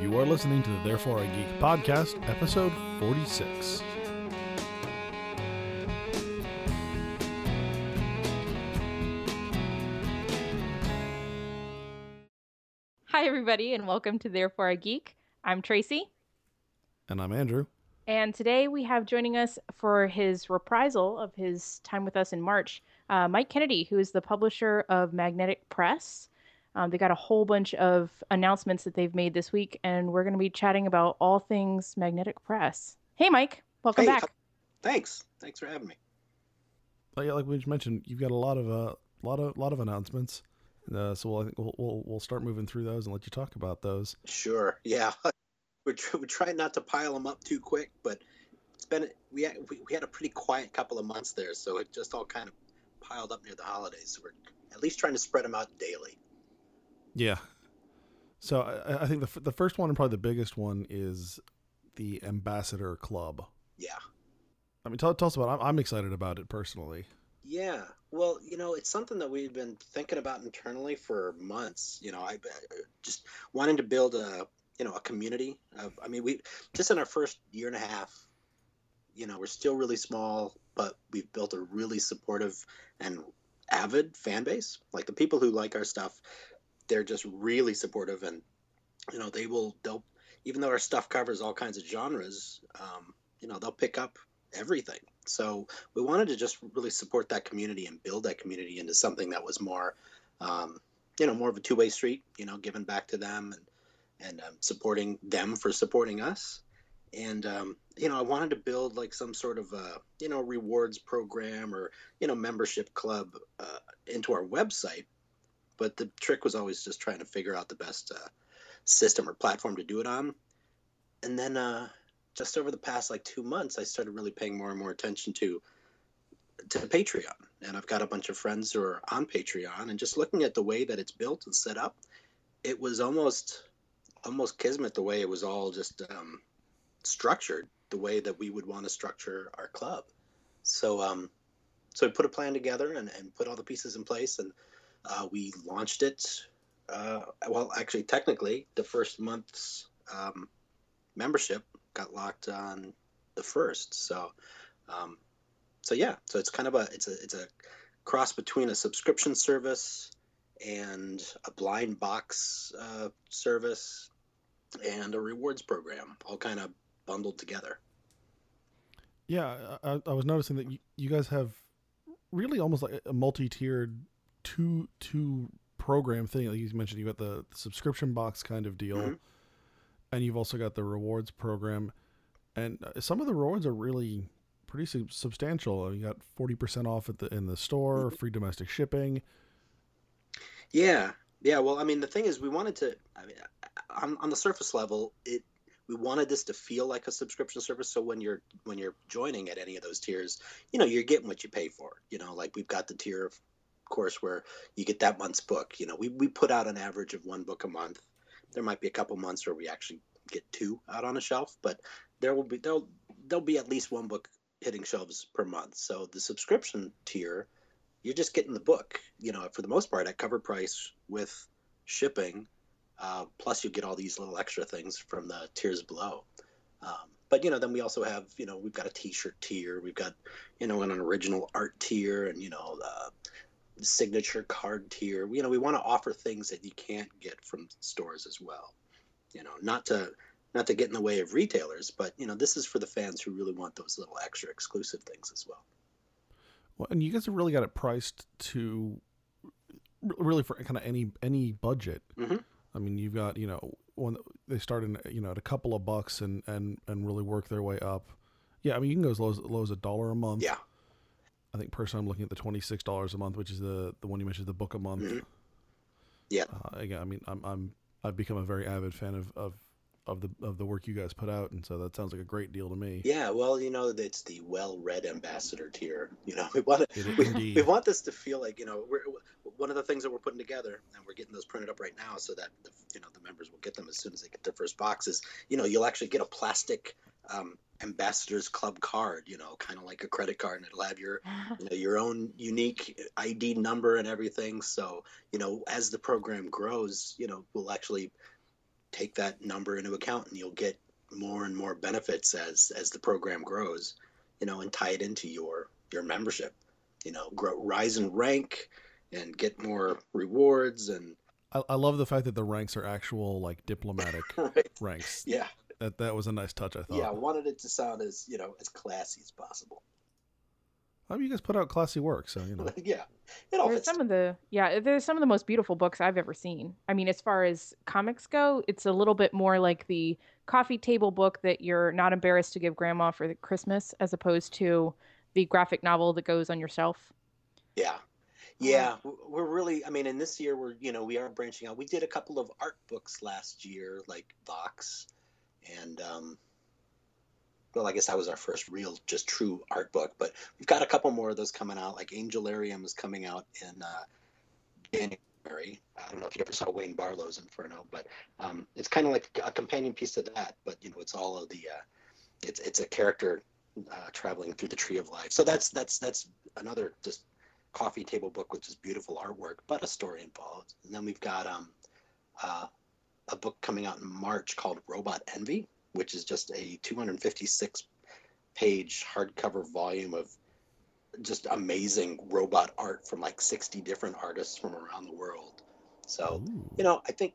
You are listening to the Therefore I Geek podcast, episode 46. Hi, everybody, and welcome to Therefore I Geek. I'm Tracy, And I'm Andrew. and today we have joining us for his reprisal of his time with us in March, uh, Mike Kennedy, who is the publisher of Magnetic Press. Um, they got a whole bunch of announcements that they've made this week, and we're going to be chatting about all things Magnetic Press. Hey, Mike, welcome Hey, back. h- Thanks. Thanks for having me. Like, like we just mentioned, you've got a lot of uh, lot of lot of announcements. Uh, so we'll, I think we'll, we'll we'll start moving through those and let you talk about those. Sure. Yeah. We're, tr- we're trying not to pile them up too quick, but it's been we had, we, we had a pretty quiet couple of months there, so it just all kind of piled up near the holidays. So we're at least trying to spread them out daily. Yeah. So I, I think the f- the first one and probably the biggest one is the Ambassador Club. Yeah. I mean, tell, tell us about. It. I'm, I'm excited about it personally. Yeah. Well, you know, it's something that we've been thinking about internally for months. You know, I I- just wanting to build a, you know, a community of, I mean, we just in our first year and a half, you know, we're still really small, but we've built a really supportive and avid fan base. Like the people who like our stuff, they're just really supportive and, you know, they will, they'll, even though our stuff covers all kinds of genres, um, you know, they'll pick up everything. So we wanted to just really support that community and build that community into something that was more, um, you know, more of a two-way street. You know, giving back to them and and um, supporting them for supporting us. And um, you know, I wanted to build like some sort of a you know rewards program or you know membership club uh, into our website. But the trick was always just trying to figure out the best uh, system or platform to do it on. And then uh, just over the past like two months, I started really paying more and more attention to to Patreon, and I've got a bunch of friends who are on Patreon, and just looking at the way that it's built and set up, it was almost almost kismet the way it was all just um, structured, the way that we would want to structure our club. So um, so we put a plan together and, and put all the pieces in place, and uh, we launched it. Uh, well, actually, technically, the first month's um, membership got locked on the first. So, um, so yeah, so it's kind of a it's a it's a cross between a subscription service and a blind box uh, service and a rewards program, all kind of bundled together. Yeah, I, I was noticing that you, you guys have really almost like a multi-tiered two two program thing. Like you mentioned, you got the subscription box kind of deal, Mhm. and you've also got the rewards program. And uh, some of the rewards are really pretty sub- substantial. You got forty percent off at the in the store, free domestic shipping. Yeah, yeah. Well, I mean, the thing is, we wanted to. I mean, on, on the surface level, it we wanted this to feel like a subscription service. So when you're when you're joining at any of those tiers, you know, you're getting what you pay for. You know, like we've got the tier, of course, where you get that month's book. You know, we we put out an average of one book a month. There might be a couple months where we actually get two out on a shelf, but there will be there'll there'll be at least one book hitting shelves per month. So the subscription tier you're just getting the book, you know, for the most part at cover price with shipping. Uh, plus, you get all these little extra things from the tiers below. Um, but you know, then we also have, you know, we've got a T-shirt tier, we've got, you know, an original art tier, and you know, the signature card tier. You know, we want to offer things that you can't get from stores as well. You know, not to not to get in the way of retailers, but you know, this is for the fans who really want those little extra exclusive things as well. Well, and you guys have really got it priced to really for kind of any any budget. Mhm. I mean, you've got you know when they start in you know at a couple of bucks and and and really work their way up. Yeah, I mean you can go as low as, low as a dollar a month. Yeah. I think personally I'm looking at the twenty six dollars a month, which is the the one you mentioned, the book a month. Mhm. Yeah. Uh, again, I mean I'm I'm I've become a very avid fan of of of the of the work you guys put out, and so that sounds like a great deal to me. Yeah, well, you know, it's the well-read ambassador tier. You know, we want to, we, we want this to feel like you know, we're one of the things that we're putting together, and we're getting those printed up right now, so that the, you know the members will get them as soon as they get their first boxes. You know, you'll actually get a plastic um, ambassadors club card. You know, kind of like a credit card, and it'll have your you know your own unique ID number and everything. So you know, as the program grows, you know, we'll actually take that number into account and you'll get more and more benefits as as the program grows you know and tie it into your your membership you know grow rise in rank and get more rewards and I, I love the fact that the ranks are actual like diplomatic right. ranks. yeah That that was a nice touch. I thought. yeah i wanted it to sound as you know as classy as possible I mean, you guys put out classy work, so you know. yeah it all There's fits some of the yeah, there's some of the most beautiful books I've ever seen. I mean, as far as comics go, it's a little bit more like the coffee table book that you're not embarrassed to give grandma for the Christmas, as opposed to the graphic novel that goes on your shelf. Yeah. Yeah, w- we're really. I mean, in this year, we're you know we are branching out. We did a couple of art books last year, like Vox, and um, well, I guess that was our first real, just true art book. But we've got a couple more of those coming out. Like Angelarium is coming out in uh, January. I don't know if you ever saw Wayne Barlowe's Inferno, but um, it's kind of like a companion piece to that. But you know, it's all of the. Uh, it's it's a character uh, traveling through the Tree of Life. So that's that's that's another just coffee table book with just beautiful artwork, but a story involved. And then we've got um, uh, a book coming out in March called Robot Envy, which is just a 256 page hardcover volume of just amazing robot art from like 60 different artists from around the world. So, Ooh. you know, I think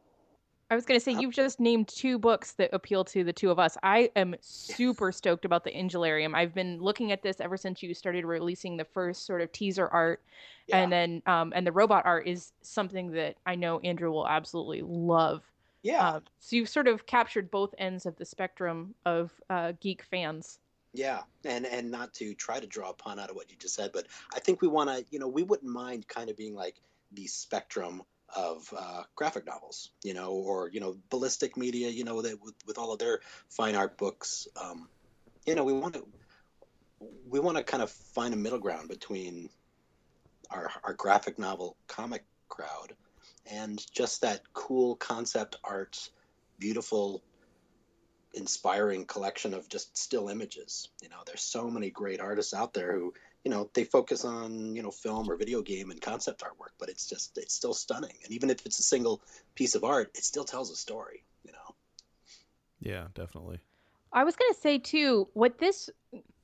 I was going to say, you've just named two books that appeal to the two of us. I am super stoked about the Angelarium. I've been looking at this ever since you started releasing the first sort of teaser art, yeah, and then um, and the robot art is something that I know Andrew will absolutely love. Yeah, Uh, so you've sort of captured both ends of the spectrum of uh, geek fans. Yeah, and and not to try to draw a pun out of what you just said, but I think we want to, you know, we wouldn't mind kind of being like the spectrum of uh, graphic novels, you know, or you know, ballistic media, you know, that with, with all of their fine art books, um, you know, we want to we want to kind of find a middle ground between our our graphic novel comic crowd and just that cool concept art, beautiful inspiring collection of just still images. You know, there's so many great artists out there who, you know, they focus on, you know, film or video game and concept artwork, but it's just it's still stunning. And even if it's a single piece of art, it still tells a story, you know. Yeah, definitely. I was going to say too, what this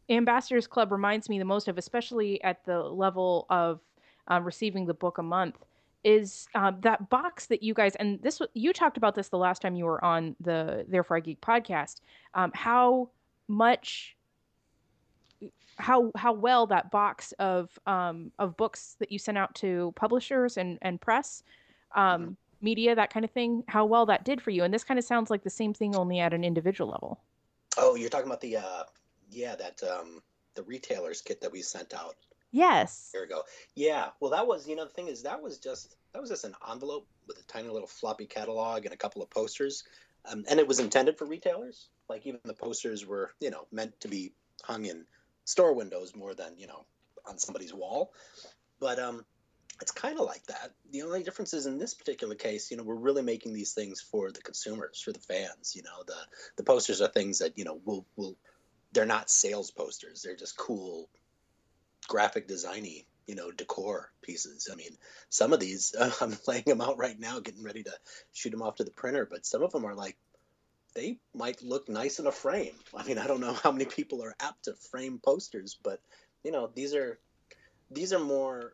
Ambassadors Club reminds me the most of, especially at the level of um, receiving the book a month, is um, that box that you guys and this you talked about this the last time you were on the Therefore I Geek podcast. Um, how much, how how well that box of um, of books that you sent out to publishers and and press. Um, media that kind of thing how well that did for you and this kind of sounds like the same thing only at an individual level Oh, you're talking about the uh yeah, that um the retailers kit that we sent out Yes. a year ago. Yeah. Well that was you know the thing is that was just that was just an envelope with a tiny little floppy catalog and a couple of posters. Um, and it was intended for retailers. Like even the posters were, you know, meant to be hung in store windows more than, you know, on somebody's wall. But um it's kind of like that. The only difference is in this particular case, you know, we're really making these things for the consumers, for the fans. You know, the the posters are things that you know will will they're not sales posters. They're just cool graphic designy, you know, decor pieces. I mean, some of these uh, I'm laying them out right now, getting ready to shoot them off to the printer. But some of them are like they might look nice in a frame. I mean, I don't know how many people are apt to frame posters, but you know, these are these are more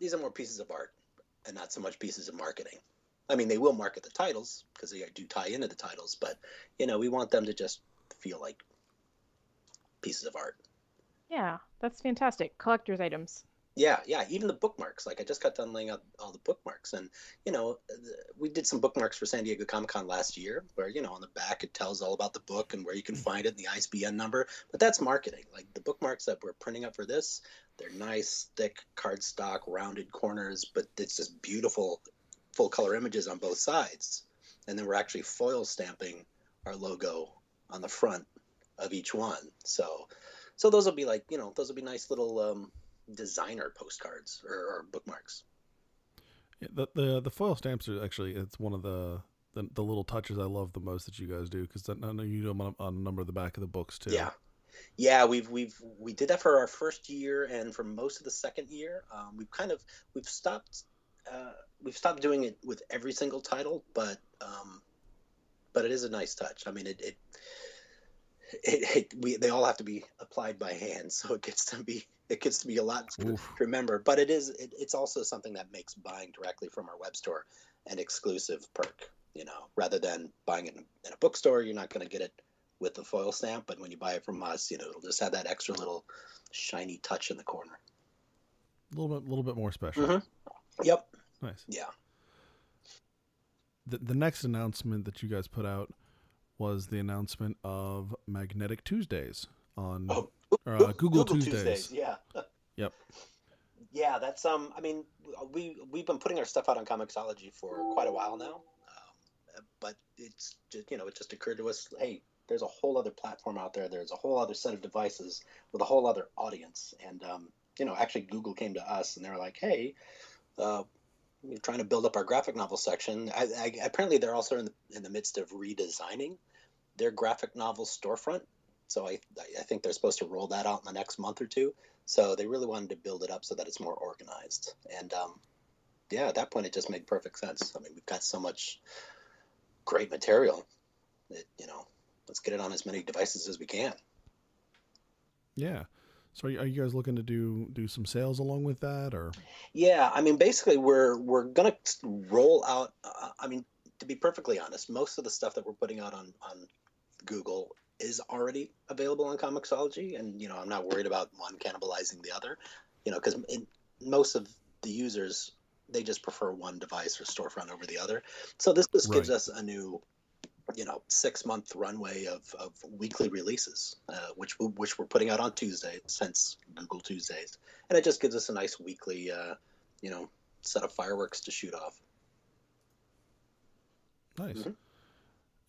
these are more pieces of art and not so much pieces of marketing. I mean, they will market the titles because they do tie into the titles, but you know, we want them to just feel like pieces of art. Yeah, that's fantastic. Collector's items. Yeah, yeah, even the bookmarks. Like I just got done laying out all the bookmarks, and you know, we did some bookmarks for San Diego Comic Con last year, where you know on the back it tells all about the book and where you can find it, and the ISBN number. But that's marketing. Like the bookmarks that we're printing up for this, they're nice, thick cardstock, rounded corners, but it's just beautiful, full color images on both sides. And then we're actually foil stamping our logo on the front of each one. So, so those will be like you know those will be nice little. Um, designer postcards or, or bookmarks. Yeah, the, the the foil stamps are actually it's one of the the, the little touches I love the most that you guys do because I know you do them on, on a number of the back of the books too. Yeah, yeah, we've we've we did that for our first year and for most of the second year. Um, we've kind of we've stopped uh, we've stopped doing it with every single title, but um, but it is a nice touch. I mean, it, it, it, it we they all have to be applied by hand, so it gets to be it gets to be a lot to Oof. remember. But it is it, it's also something that makes buying directly from our web store an exclusive perk. You know, rather than buying it in, in a bookstore, you're not going to get it with the foil stamp. But when you buy it from us, you know, it'll just have that extra little shiny touch in the corner. A little bit, little bit more special. Mhm. Yep. Nice. Yeah. The, the next announcement that you guys put out was the announcement of Magnetic Tuesdays on Oh, or, uh, Google, Tuesdays. Yeah. Yep. Yeah, that's um. I mean, we we've been putting our stuff out on Comixology for quite a while now, um, but it's just you know it just occurred to us, hey, there's a whole other platform out there. There's a whole other set of devices with a whole other audience, and um, you know, actually, Google came to us and they were like, hey. Uh, trying to build up our graphic novel section. I, I, apparently, they're also in the, in the midst of redesigning their graphic novel storefront. So I, I think they're supposed to roll that out in the next month or two. So they really wanted to build it up so that it's more organized. And um, yeah, at that point, it just made perfect sense. I mean, we've got so much great material that, you know, let's get it on as many devices as we can. Yeah. So are you, are you guys looking to do do some sales along with that, or Yeah, I mean, basically, we're we're gonna roll out. Uh, I mean, to be perfectly honest, most of the stuff that we're putting out on on Google is already available on Comixology, and you know, I'm not worried about one cannibalizing the other. You know, because most of the users they just prefer one device or storefront over the other. So this just gives us a new, you know, six month runway of, of weekly releases, uh, which we, which we're putting out on Tuesdays, since Google Tuesdays, and it just gives us a nice weekly, uh, you know, set of fireworks to shoot off. nice? Mhm.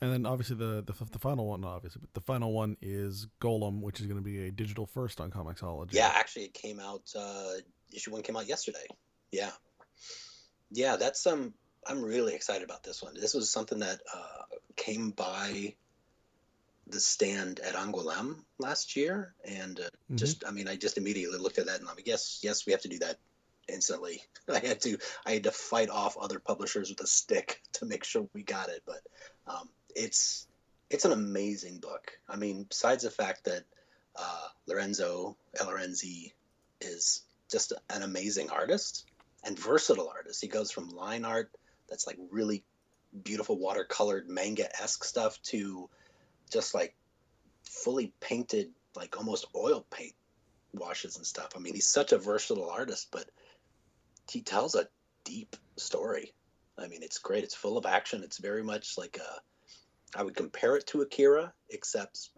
And then obviously the, the the final one, obviously, but the final one is Golem, which is going to be a digital first on Comixology. Yeah, actually, it came out. Uh, issue one came out yesterday. Yeah, yeah, that's um. I'm really excited about this one. This was something that uh, came by the stand at Angoulême last year, and uh, Mhm. just I mean, I just immediately looked at that and I'm like, yes, yes, we have to do that instantly. I had to I had to fight off other publishers with a stick to make sure we got it, but um, it's it's an amazing book. I mean, besides the fact that uh, Lorenzo Lorenzi is just an amazing artist and versatile artist. He goes from line art that's like really beautiful watercolored manga esque stuff to just like fully painted, like almost oil paint washes and stuff. I mean, he's such a versatile artist, but he tells a deep story. I mean, it's great. It's full of action. It's very much like a, I would compare it to Akira, except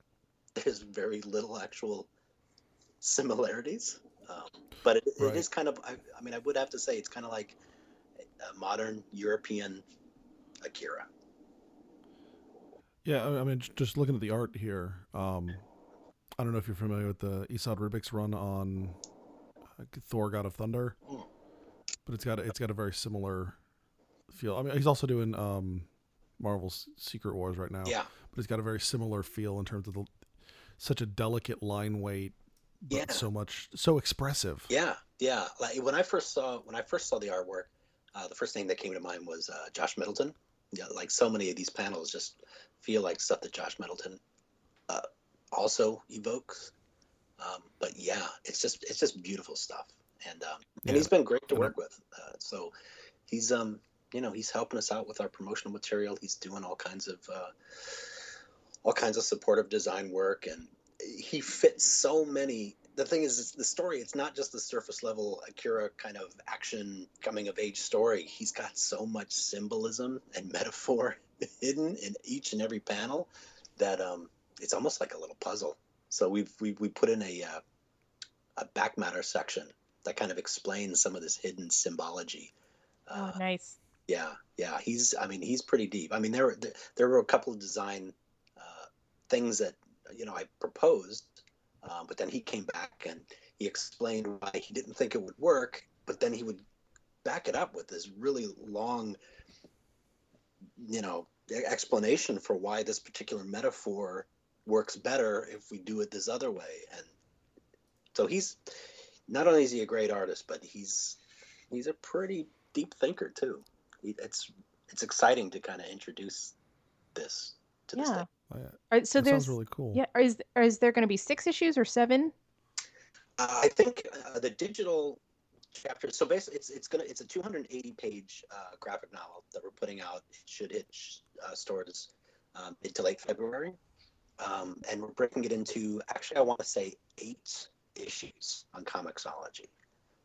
there's very little actual similarities. Um, but it, Right. it is kind of, I, I mean, I would have to say it's kind of like modern European Akira. Yeah, I mean, just looking at the art here, um, I don't know if you're familiar with the Esad Ribić's run on uh, Thor: God of Thunder, Mm. but it's got a, it's got a very similar feel. I mean, he's also doing um, Marvel's Secret Wars right now, Yeah. but it's got a very similar feel in terms of the such a delicate line weight, but Yeah. so much so expressive. Yeah, yeah. Like when I first saw when I first saw the artwork, uh, the first thing that came to mind was uh, Josh Middleton. Yeah, like so many of these panels just feel like stuff that Josh Middleton uh, also evokes. Um, but yeah, it's just it's just beautiful stuff, and um, Yeah. and he's been great to work with. Uh, so he's um you know he's helping us out with our promotional material. He's doing all kinds of uh, all kinds of supportive design work, and he fits so many. The thing is, the story. It's not just the surface level Akira kind of action coming of age story. He's got so much symbolism and metaphor hidden in each and every panel that um, it's almost like a little puzzle. So we've we, we put in a uh, a back matter section that kind of explains some of this hidden symbology. Uh, Oh, nice. yeah, yeah, he's. I mean, he's pretty deep. I mean, there were there were a couple of design uh, things that you know I proposed, um, but then he came back and he explained why he didn't think it would work. But then he would back it up with this really long, you know, explanation for why this particular metaphor works better if we do it this other way. And so he's not only is he a great artist, but he's he's a pretty deep thinker too. It's it's exciting to kind of introduce this to Yeah. day. Oh, yeah. All right, so that there's sounds really cool. yeah. Is is there going to be six issues or seven? Uh, I think uh, the digital chapter. So basically, it's it's gonna it's a 280 page uh, graphic novel that we're putting out. It should hit uh, stores um, mid to late February, um, and we're breaking it into actually I want to say eight issues on Comixology.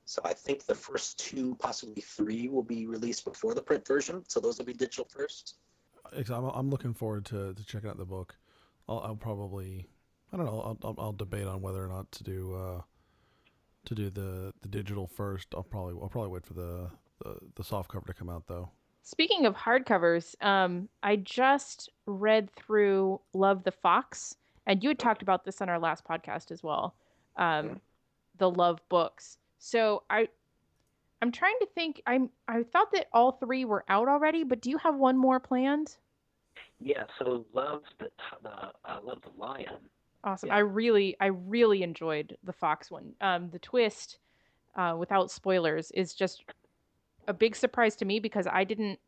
So I think the first two, possibly three, will be released before the print version. So those will be digital first. Ex- I'm, I'm looking forward to, to checking out the book. I'll, I'll probably I don't know. I'll, I'll, I'll debate on whether or not to do uh, to do the, the digital first. I'll probably I'll probably wait for the, the, the soft cover to come out though. Speaking of hardcovers, um, I just read through Love the Fox, and you had talked about this on our last podcast as well. Um, the Love books. So I, I'm trying to think. I'm I thought that all three were out already, but do you have one more planned? Yeah, so love the the uh, love the lion. Awesome. Yeah. I really, I really enjoyed the Fox one. Um, the twist, uh, without spoilers, is just a big surprise to me because I didn't.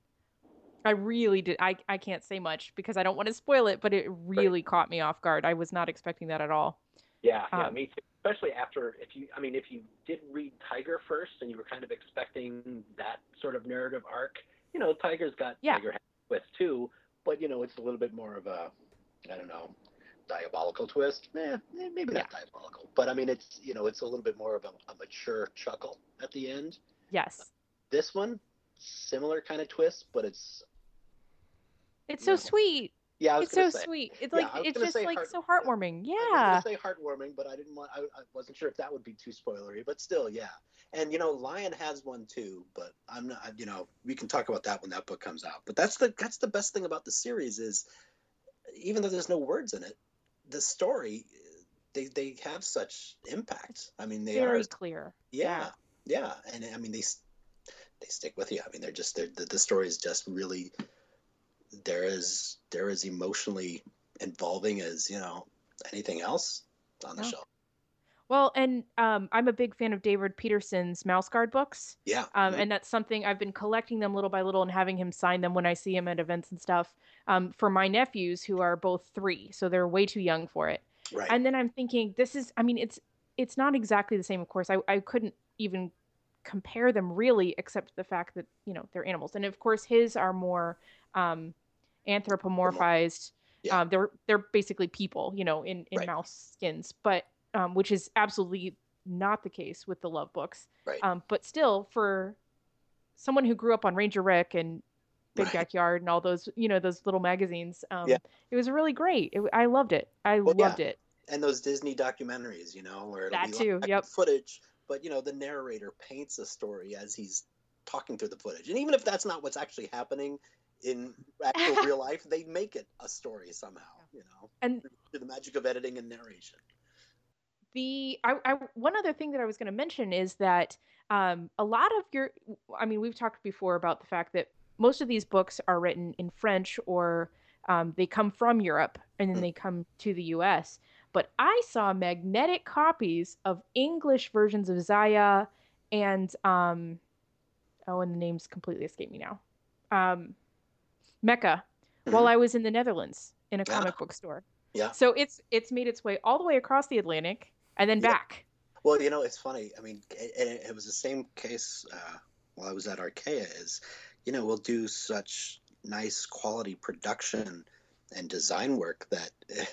I really did. I, I can't say much because I don't want to spoil it, but it really caught me off guard. I was not expecting that at all. Yeah, yeah, Um, me too. Especially after if you, I mean, if you did read Tiger first and you were kind of expecting that sort of narrative arc, you know, Tiger's got Yeah. Tiger twist too, but you know, it's a little bit more of a, I don't know, diabolical twist. Eh, eh, maybe not diabolical, but I mean, it's you know, it's a little bit more of a, a mature chuckle at the end. Yes, This one, similar kind of twist, but it's it's so No. sweet. Yeah. It's so say, sweet. It's Yeah, like it's just like heart- so heartwarming. I was Yeah. say heartwarming, but I didn't want. I, I wasn't sure if that would be too spoilery. But still, yeah. And you know, Lion has one too, but I'm not. You know, we can talk about that when that book comes out. But that's the that's the best thing about the series is, even though there's no words in it, the story, they they have such impact. I mean, they are Very are. clear. Yeah, yeah, and I mean they they stick with you. I mean, they're just they're, the the story is just really they're as they're as emotionally involving as you know anything else on the Yeah. show. Well, and um, I'm a big fan of David Petersen's Mouse Guard books. Yeah, Um, mhm, and that's something I've been collecting them little by little and having him sign them when I see him at events and stuff um, for my nephews who are both three, so they're way too young for it. right. And then I'm thinking, this is, I mean, it's it's not exactly the same, of course. I, I couldn't even compare them really, except the fact that you know they're animals, and of course his are more um, anthropomorphized. Yeah. Um, they're they're basically people, you know, in in Right. mouse skins, but um, which is absolutely not the case with the love books. Right. Um, but still, for someone who grew up on Ranger Rick and Big Right. Backyard and all those, you know, those little magazines, um, Yeah. it was really great. It, I loved it. I Well, yeah. loved it. and those Disney documentaries, you know, where it'll That be too, yep. footage, but you know the narrator paints a story as he's talking through the footage, and even if that's not what's actually happening in actual real life, they make it a story somehow, you know, And through the magic of editing and narration. the I, I one other thing that I was going to mention is that um, a lot of your I mean we've talked before about the fact that most of these books are written in French or um, they come from Europe and then Mm. they come to the U.S. But I saw magnetic copies of English versions of Zaya and um, oh, and the names completely escape me now. Um, Meka while Mhm. I was in the Netherlands in a comic book store. Yeah. So it's it's made its way all the way across the Atlantic and then Yeah. back. Well, you know, it's funny. I mean, it, it, was the same case uh, while I was at Archaia. Is you know, we'll do such nice quality production and design work that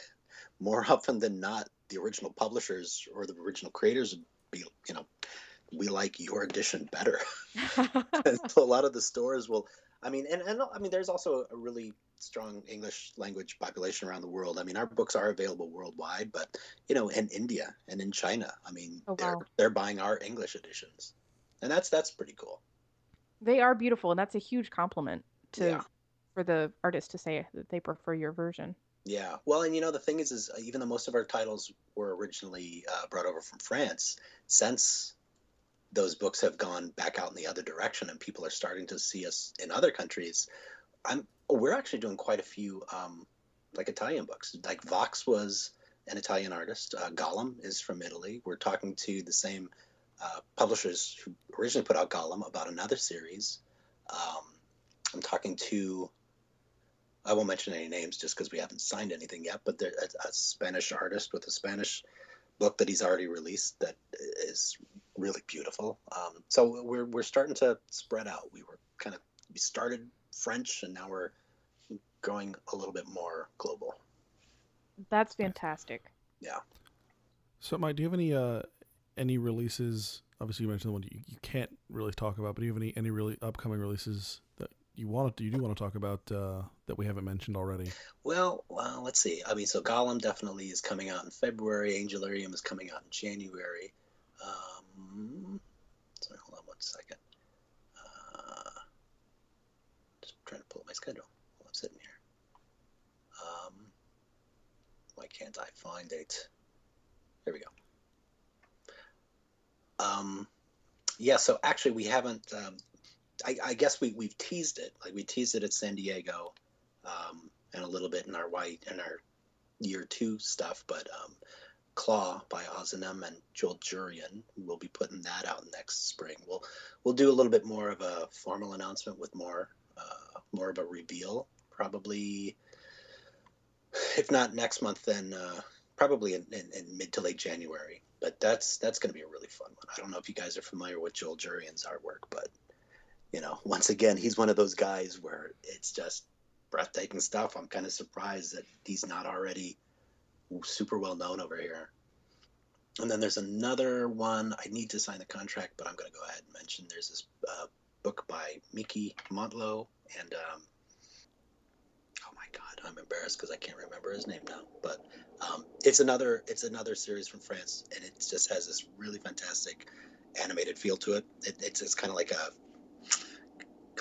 more often than not, the original publishers or the original creators would be, you know, we like your edition better. and so a lot of the stores will. I mean, and, and I mean, there's also a really strong English language population around the world. I mean, our books are available worldwide, but you know, in India and in China, I mean, Oh, they're wow. they're buying our English editions, and that's that's pretty cool. they are beautiful, and that's a huge compliment to Yeah. for the artist to say that they prefer your version. Yeah. Well, and you know, the thing is, is even though most of our titles were originally uh, brought over from France, since those books have gone back out in the other direction and people are starting to see us in other countries, I'm we're actually doing quite a few um, like Italian books. Like Vox was an Italian artist. Uh, Golem is from Italy. We're talking to the same uh, publishers who originally put out Golem about another series. Um, I'm talking to I won't mention any names just because we haven't signed anything yet. But a, a Spanish artist with a Spanish book that he's already released that is really beautiful. Um, so we're we're starting to spread out. We were kind of we started French and now we're going a little bit more global. That's fantastic. Yeah. So, Mike, do you have any uh, any releases? Obviously, you mentioned the one you, you can't really talk about, but do you have any any really upcoming releases that you want to you do want to talk about uh, that we haven't mentioned already? Well, well, let's see. I mean, so Golem definitely is coming out in February. Angelarium is coming out in January. Um, sorry, hold on one second. Uh, just trying to pull up my schedule while I'm sitting here. Um, why can't I find it? There we go. Um, yeah, so actually, we haven't. Um, I, I, guess we we've teased it. Like we teased it at San Diego, um, and a little bit in our white and our year two stuff. But um, Klaw by Ozanam and Joel Jurion, we'll be putting that out next spring. We'll we'll do a little bit more of a formal announcement with more uh, more of a reveal, probably. If not next month, then uh, probably in, in, in, mid to late January. But that's that's going to be a really fun one. I don't know if you guys are familiar with Joel Jurion's artwork, but you know, once again, he's one of those guys where it's just breathtaking stuff. I'm kind of surprised that he's not already super well known over here. And then there's another one. I need to sign the contract, but I'm going to go ahead and mention there's this uh, book by Mickey Montlow and um, oh my god, I'm embarrassed because I can't remember his name now. But um, it's another it's another series from France, and it just has this really fantastic animated feel to it. it it's it's kind of like a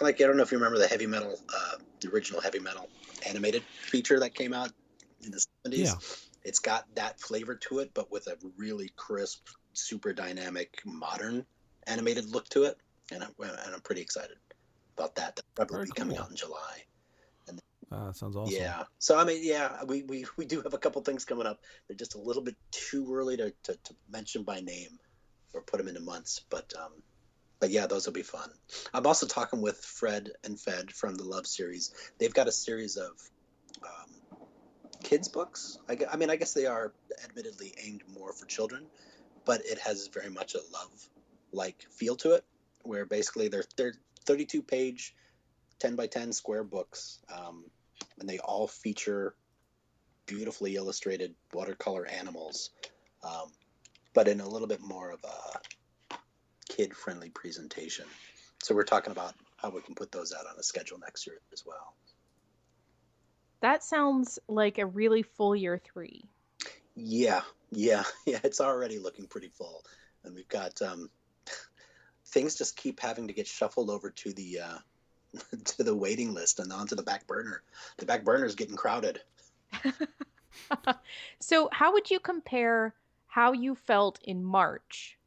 like I don't know if you remember the heavy metal, uh, the original heavy metal animated feature that came out in the 70s. Yeah. It's got that flavor to it, but with a really crisp, super dynamic, modern animated look to it, and I'm, and I'm pretty excited about that. That'll probably be coming out in July. And uh, sounds awesome. Yeah. So I mean, yeah, we, we, we do have a couple things coming up. They're just a little bit too early to, to, to mention by name or put them into months, but um, but yeah, those will be fun. I'm also talking with Fred and Fed from the Love series. They've got a series of um, kids books. I, I, mean, I guess they are admittedly aimed more for children, but it has very much a love like feel to it, where basically they're they're 32 page, 10 by 10 square books, um, and they all feature beautifully illustrated watercolor animals, um, but in a little bit more of a kid friendly presentation. So we're talking about how we can put those out on a schedule next year as well. That sounds like a really full year three. Yeah, yeah, yeah. It's already looking pretty full, and we've got um, things just keep having to get shuffled over to the uh, to the waiting list and onto the back burner. The back burner is getting crowded. so, how would you compare how you felt in March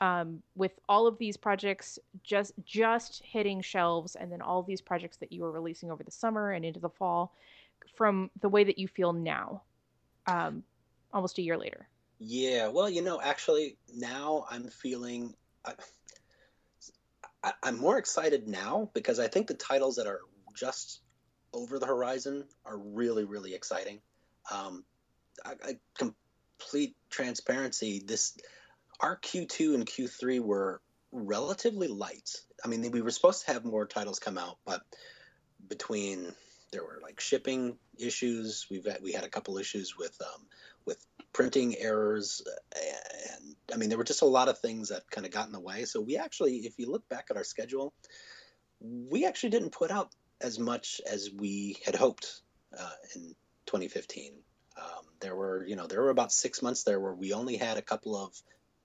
um, with all of these projects just just hitting shelves and then all these projects that you were releasing over the summer and into the fall from the way that you feel now um, almost a year later. Yeah well you know actually now i'm feeling I, I, i'm more excited now because i think the titles that are just over the horizon are really really exciting. Um, I, I, complete transparency this our Q2 and Q3 were relatively light. I mean, we were supposed to have more titles come out, but between there were like shipping issues, we've had, we had a couple issues with um, with printing errors, and I mean, there were just a lot of things that kind of got in the way. So we actually, if you look back at our schedule, we actually didn't put out as much as we had hoped uh, in 2015. Um, there were, you know, there were about six months there where we only had a couple of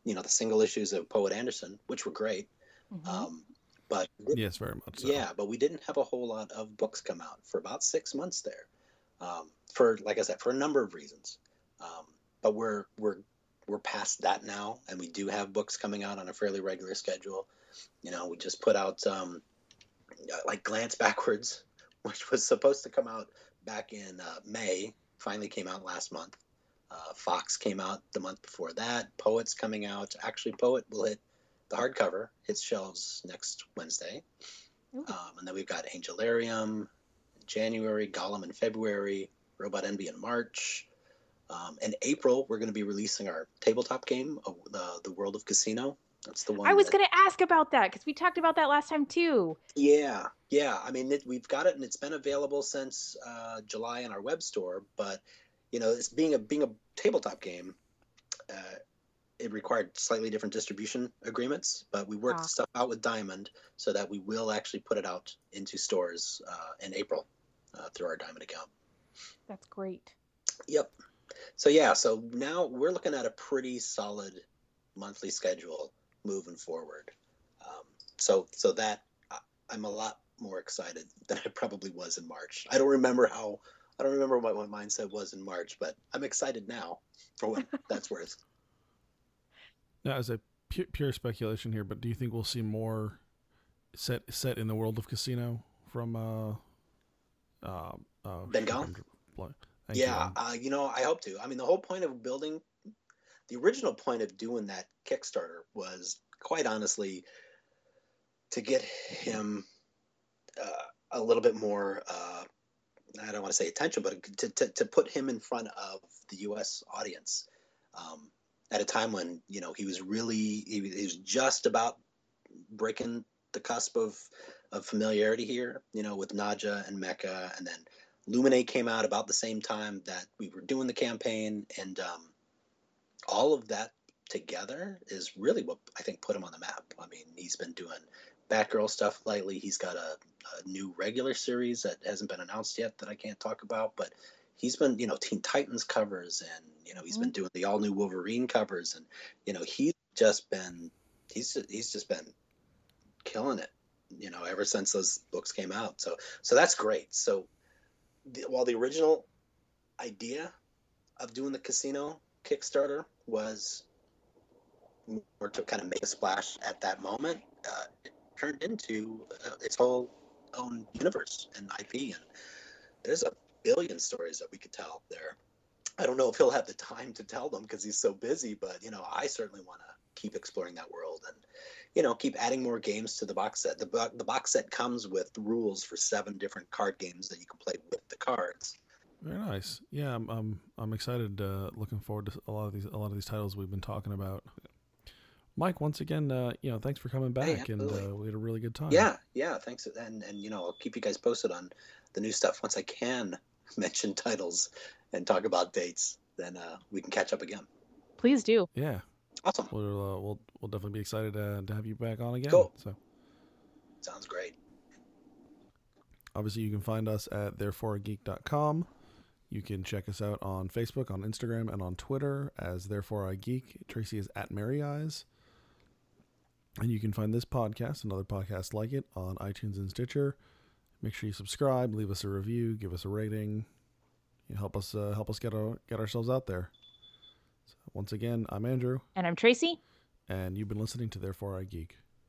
you know the single issues of Poet Anderson, which were great. Mm-hmm. Um, but yes, very much. So. Yeah, but we didn't have a whole lot of books come out for about six months there. Um, for like I said, for a number of reasons. Um, but we're we're we're past that now, and we do have books coming out on a fairly regular schedule. You know, we just put out um, like Glance Backwards, which was supposed to come out back in uh, May, finally came out last month. Uh, Fox came out the month before that. Poet's coming out. Actually, Poet will hit the hardcover, hits shelves next Wednesday. Um, and then we've got Angelarium, in January, Golem in February, Robot Envy in March. Um, in April, we're going to be releasing our tabletop game, uh, the the World of Casino. That's the one. I was that- going to ask about that because we talked about that last time too. Yeah, yeah. I mean, it, we've got it, and it's been available since uh, July in our web store. But you know, it's being a being a tabletop game. Uh, it required slightly different distribution agreements, but we worked Ah. stuff out with Diamond so that we will actually put it out into stores uh, in April uh, through our Diamond account. That's great. Yep. So yeah, so now we're looking at a pretty solid monthly schedule moving forward. Um, so so that I- I'm a lot more excited than I probably was in March. I don't remember how I don't remember what my mindset was in March, but I'm excited now for what that's worth. Now, as a pu- pure speculation here, but do you think we'll see more set set in the world of casino from uh, uh, uh, Bengal? I'm blank. Thank you. yeah, uh, you know, I hope to. I mean, the whole point of building, the original point of doing that Kickstarter was, quite honestly, to get him uh, a little bit more. Uh, I don't want to say attention, but to, to, to put him in front of the U.S. audience um, at a time when you know he was really he, was- he was just about breaking the cusp of of familiarity here. You know, with Naja and Meka, and then Luminae came out about the same time that we were doing the campaign, and um, all of that together is really what I think put him on the map. I mean, he's been doing Batgirl stuff lately. He's got a, a new regular series that hasn't been announced yet that I can't talk about, but he's been, you know, Teen Titans covers, and you know, he's been doing the all new Wolverine covers, and you know, he's just been, he's he's just been killing it, you know, ever since those books came out. So so that's great. So the, while the original idea of doing the casino Kickstarter was more to kind of make a splash at that moment, uh, turned into uh, its whole own universe and IP. And there's a billion stories that we could tell there. I don't know if he'll have the time to tell them because he's so busy, but you know, I certainly want to keep exploring that world and you know keep adding more games to the box set. The, bo- the box set comes with rules for seven different card games that you can play with the cards. Very nice. Yeah, I'm I'm, I'm excited. Uh, looking forward to a lot of these a lot of these titles we've been talking about. Mike, once again, uh, you know, thanks for coming Hey, back, and uh, we had a really good time. Yeah, yeah. Thanks, and and you know, I'll keep you guys posted on the new stuff once I can mention titles and talk about dates. Then uh, we can catch up again. Please do. yeah. Awesome. We'll uh, we'll we'll definitely be excited uh, to have you back on again. Cool. So Sounds great. obviously you can find us at thereforeigeek.com. You can check us out on Facebook, on Instagram, and on Twitter as Therefore I Geek. Tracy is at Mary Eyes. And you can find this podcast and other podcasts like it on iTunes and Stitcher. Make sure you subscribe, leave us a review, give us a rating. You help us uh, help us get our, get ourselves out there. So once again, I'm Andrew, And I'm Tracy. and you've been listening to Therefore I Geek.